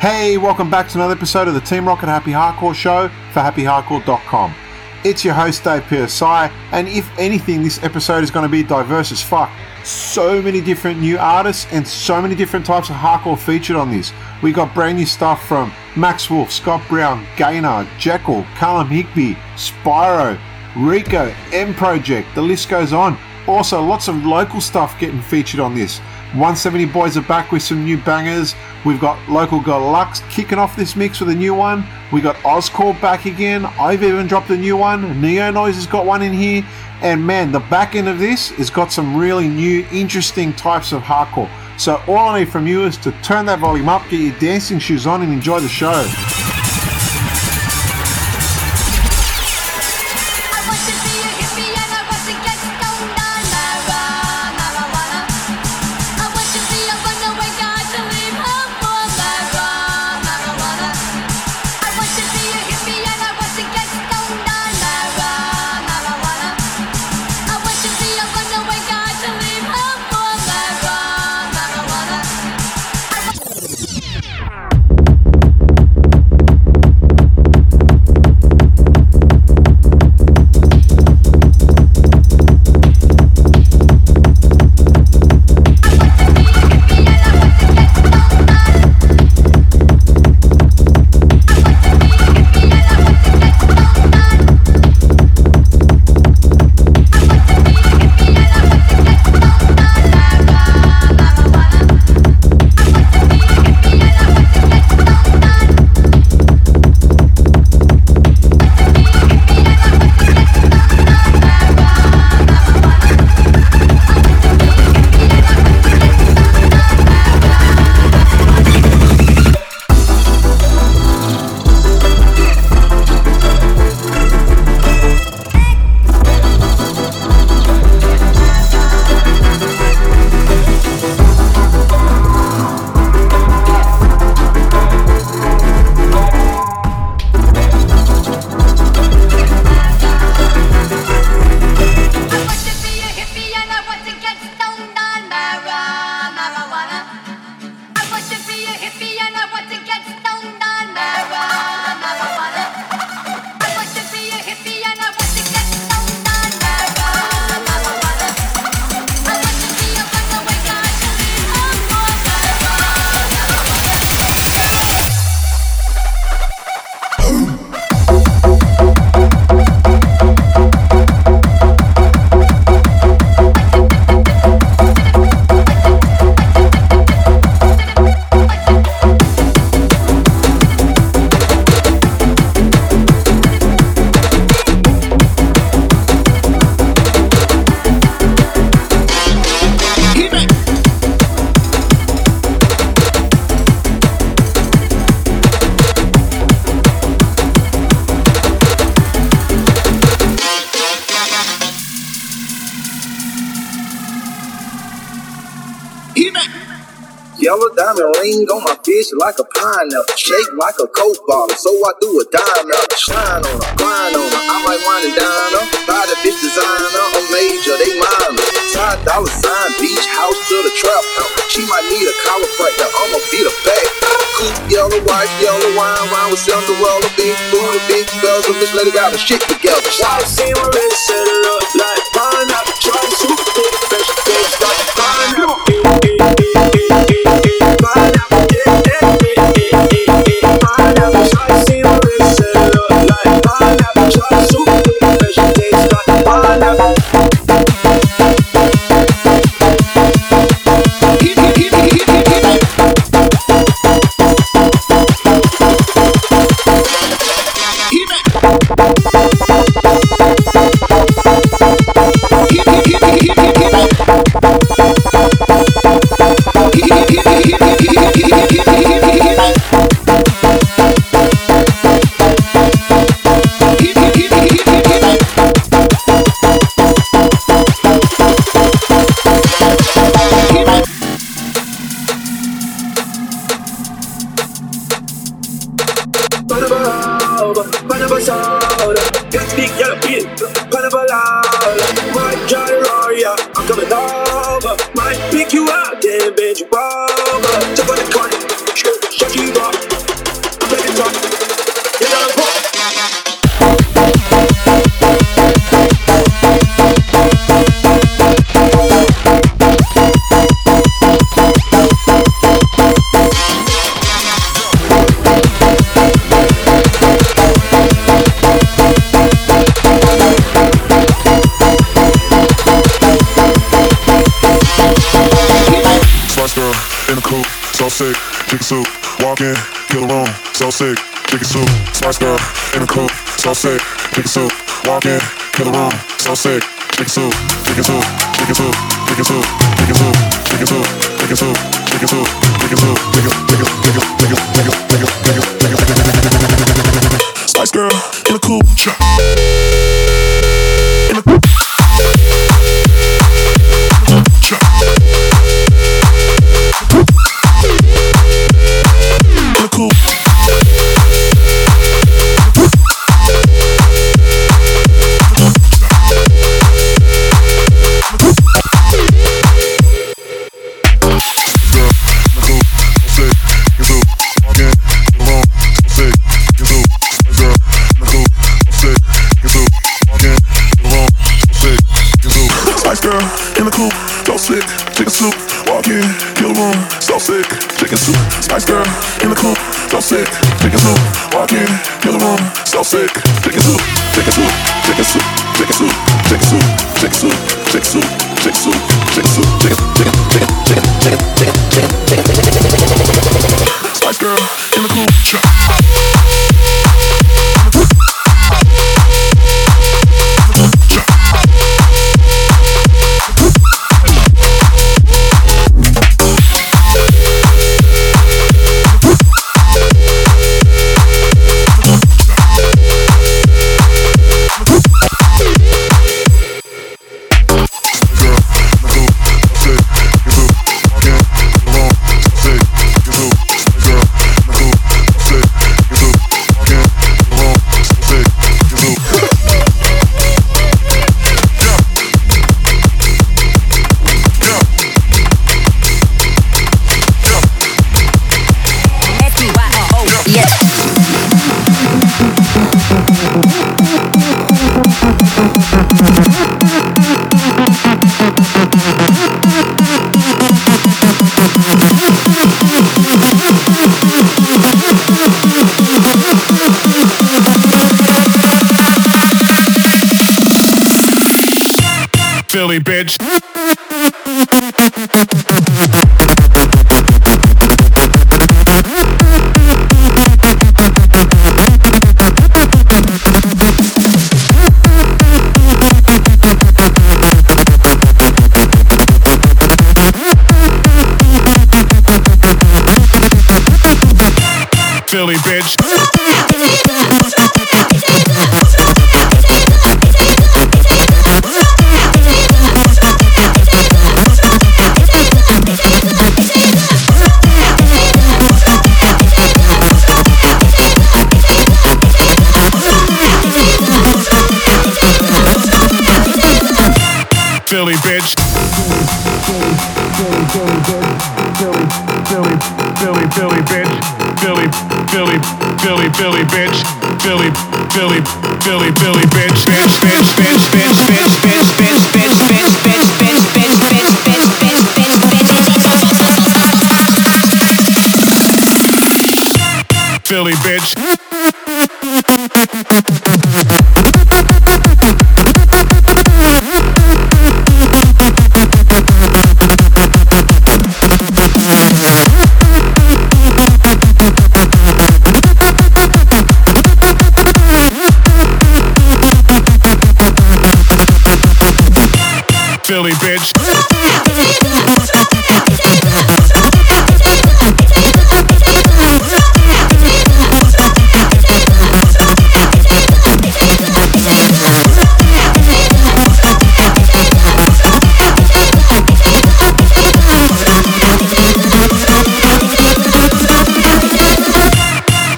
Hey, welcome back to another episode of the Team Rocket Happy Hardcore Show for happyhardcore.com. It's your host Dave PSI, and if anything, this episode is going to be diverse as fuck. So many different new artists and so many different types of hardcore featured on this. We got brand new stuff from Max Wolf, Scott Brown, Gaynor, Jekyll, Callum Higby, Spyro, Rico, M Project, the list goes on. Also, lots of local stuff getting featured on this. 170 Boys are back with some new bangers. We've got Local Girl Lux kicking off this mix with a new one. We got Oscorp back again. I've even dropped a new one. Neo Noise has got one in here. And man, the back end of this has got some really new, interesting types of hardcore. So all I need from you is to turn that volume up, get your dancing shoes on, and enjoy the show. really got the shit sick, chicken soup. Walk in to the room, so sick, chicken soup, chicken soup, chicken soup, chicken soup, chicken soup, chicken soup, chicken soup. Chicken soup. sick, take a move, walk in, kill a room, so sick. silly bitch.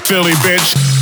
Philly, bitch.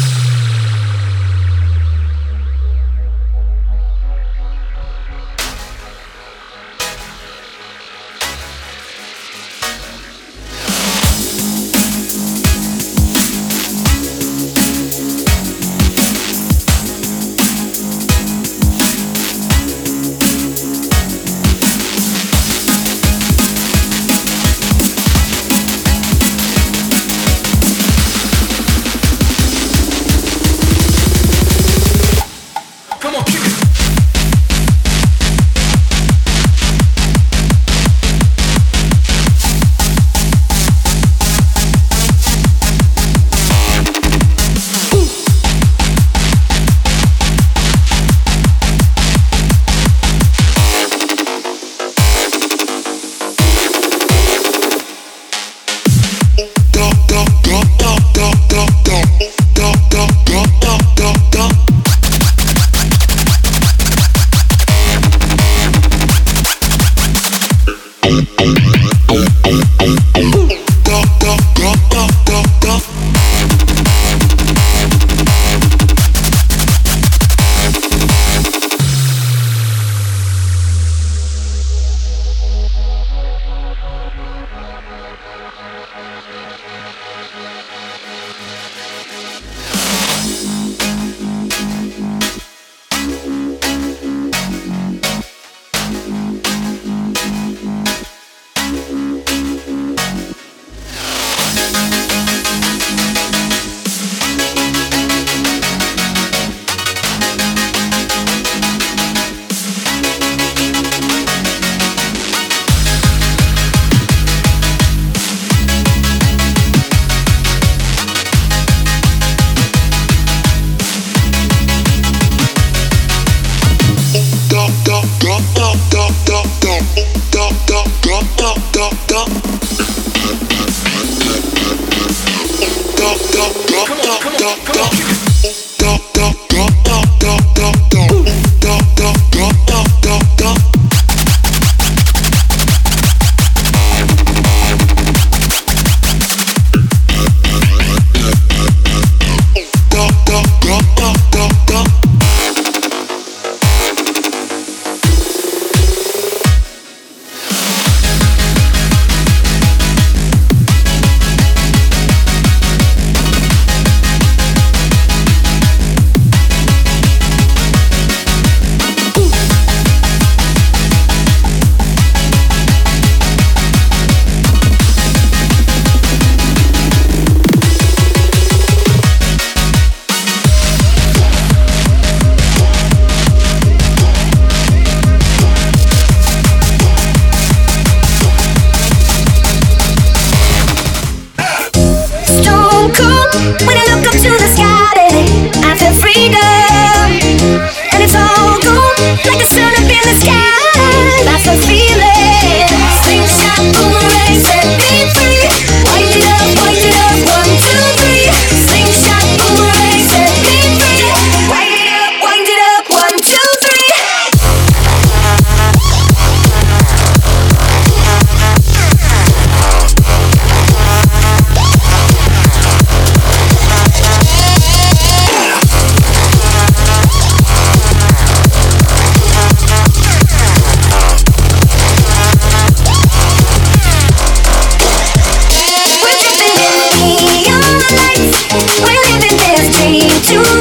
to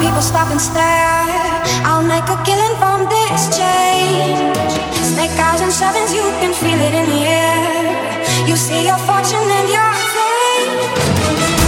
people stop and stare. I'll make a killing from this change. Snake eyes and sevens, you can feel it in the air. You see your fortune and your fate.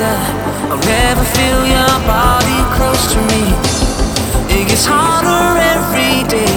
closer. I'll never feel your body close to me. It gets harder every day.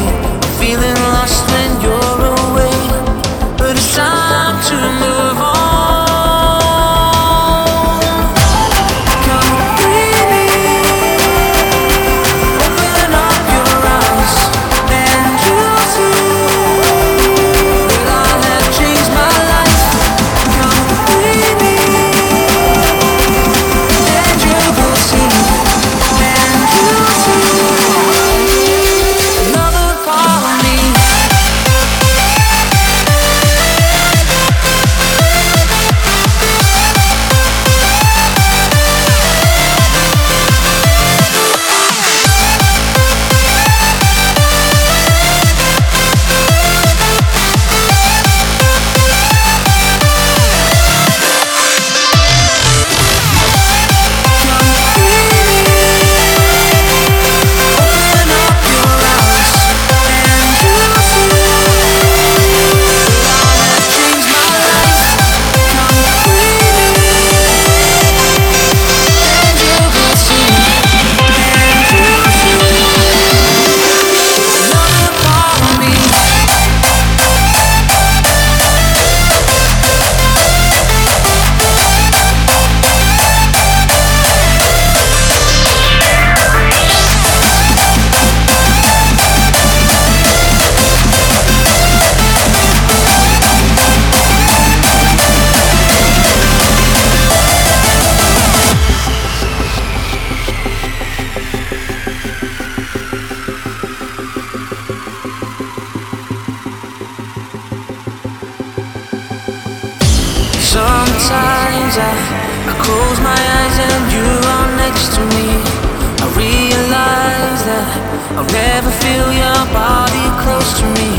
I'll never feel your body close to me.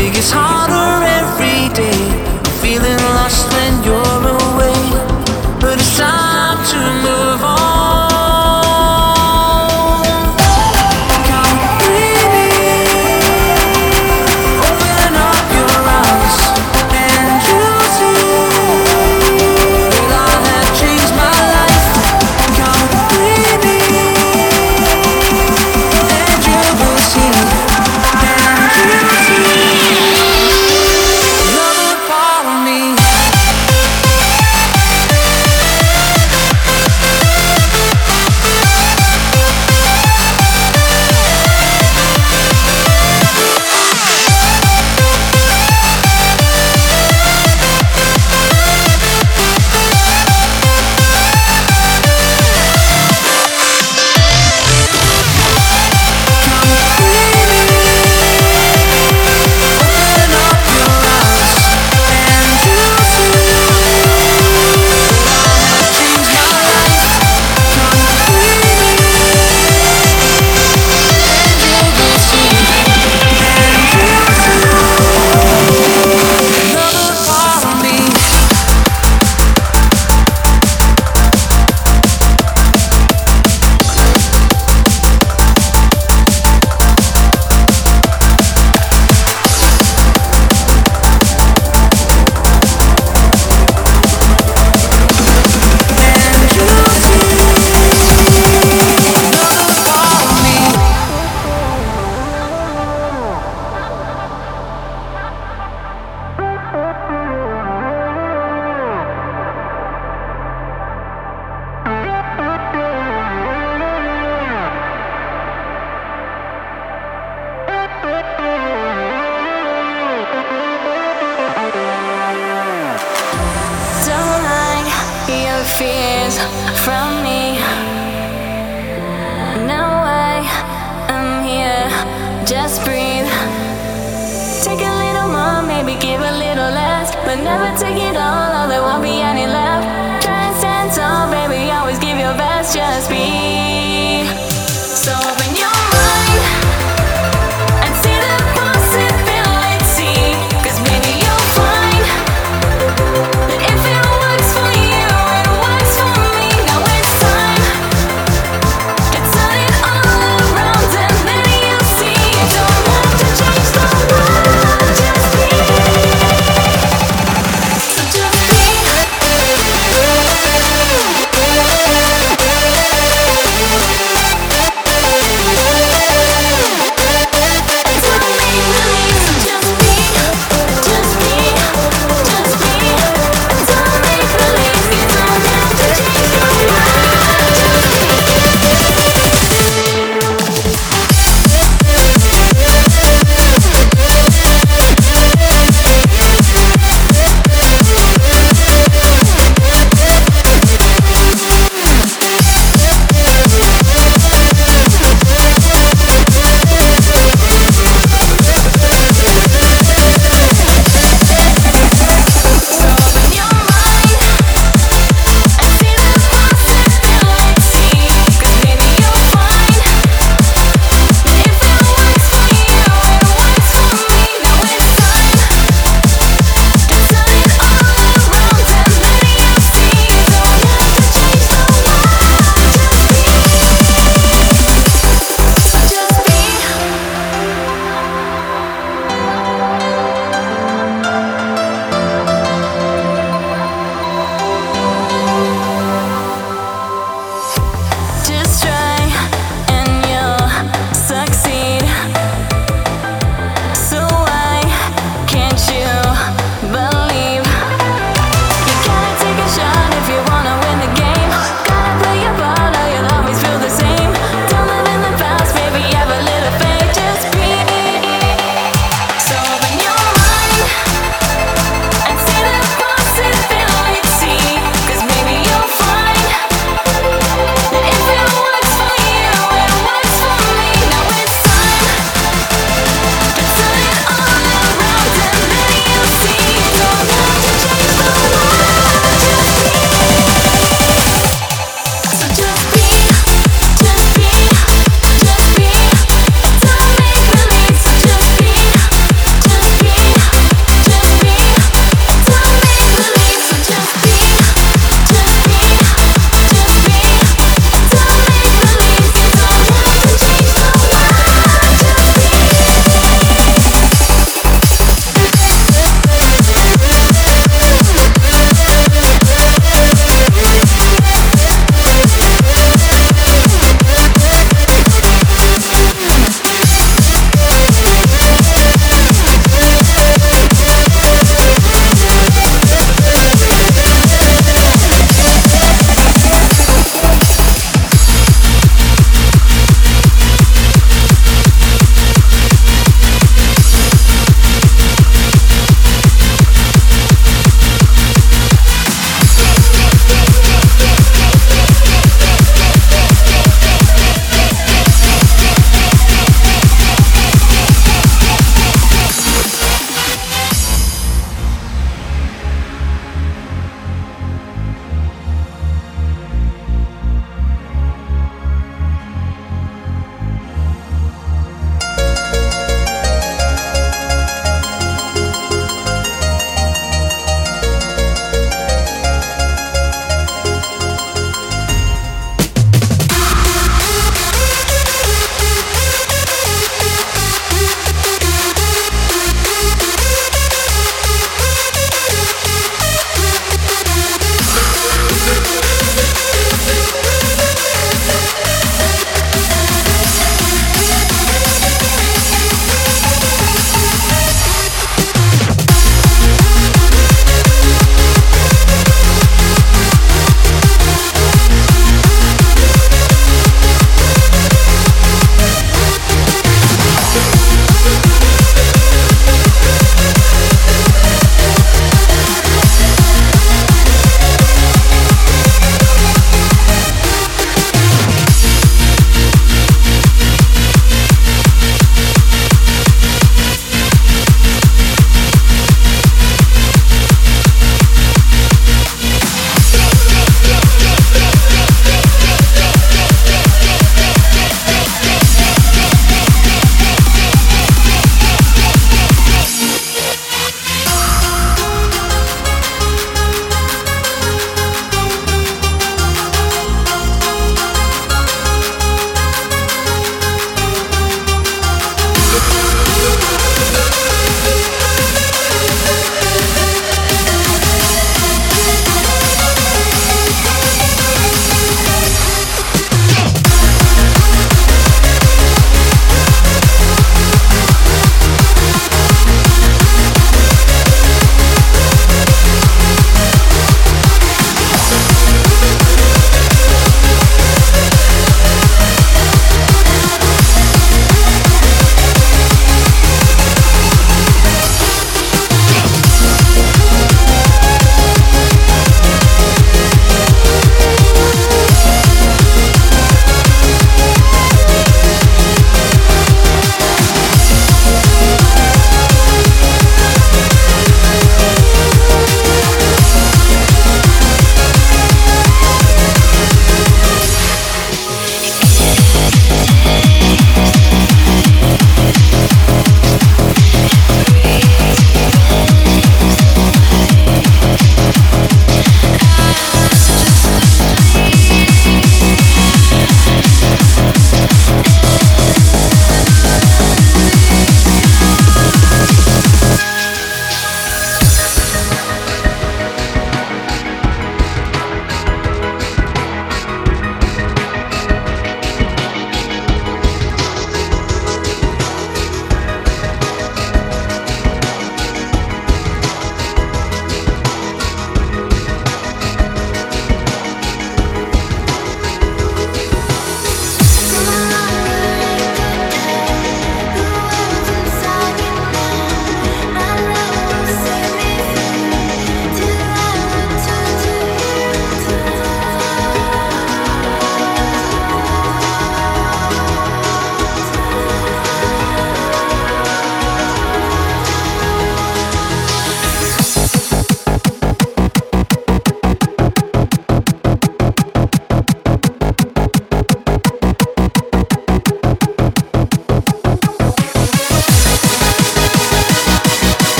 It gets harder every day. I'm feeling lost.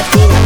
latido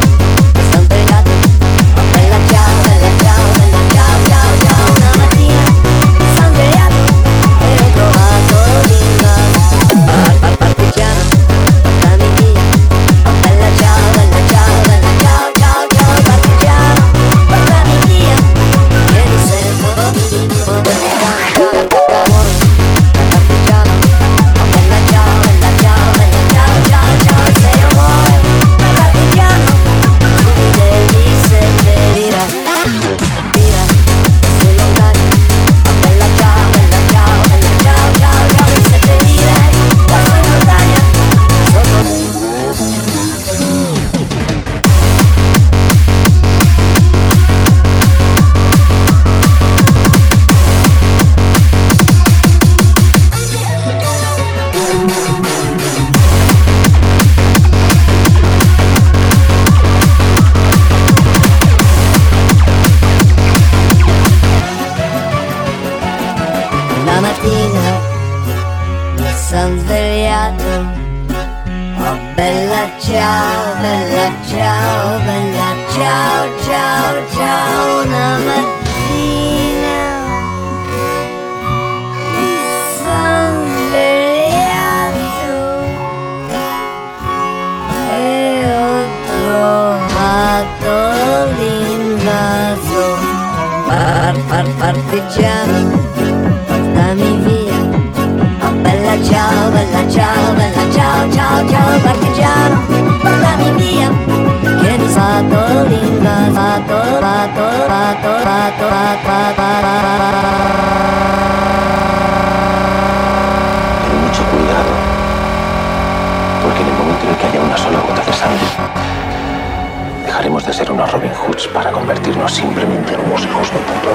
ser unos Robin Hoods para convertirnos simplemente en unos hijos de puta.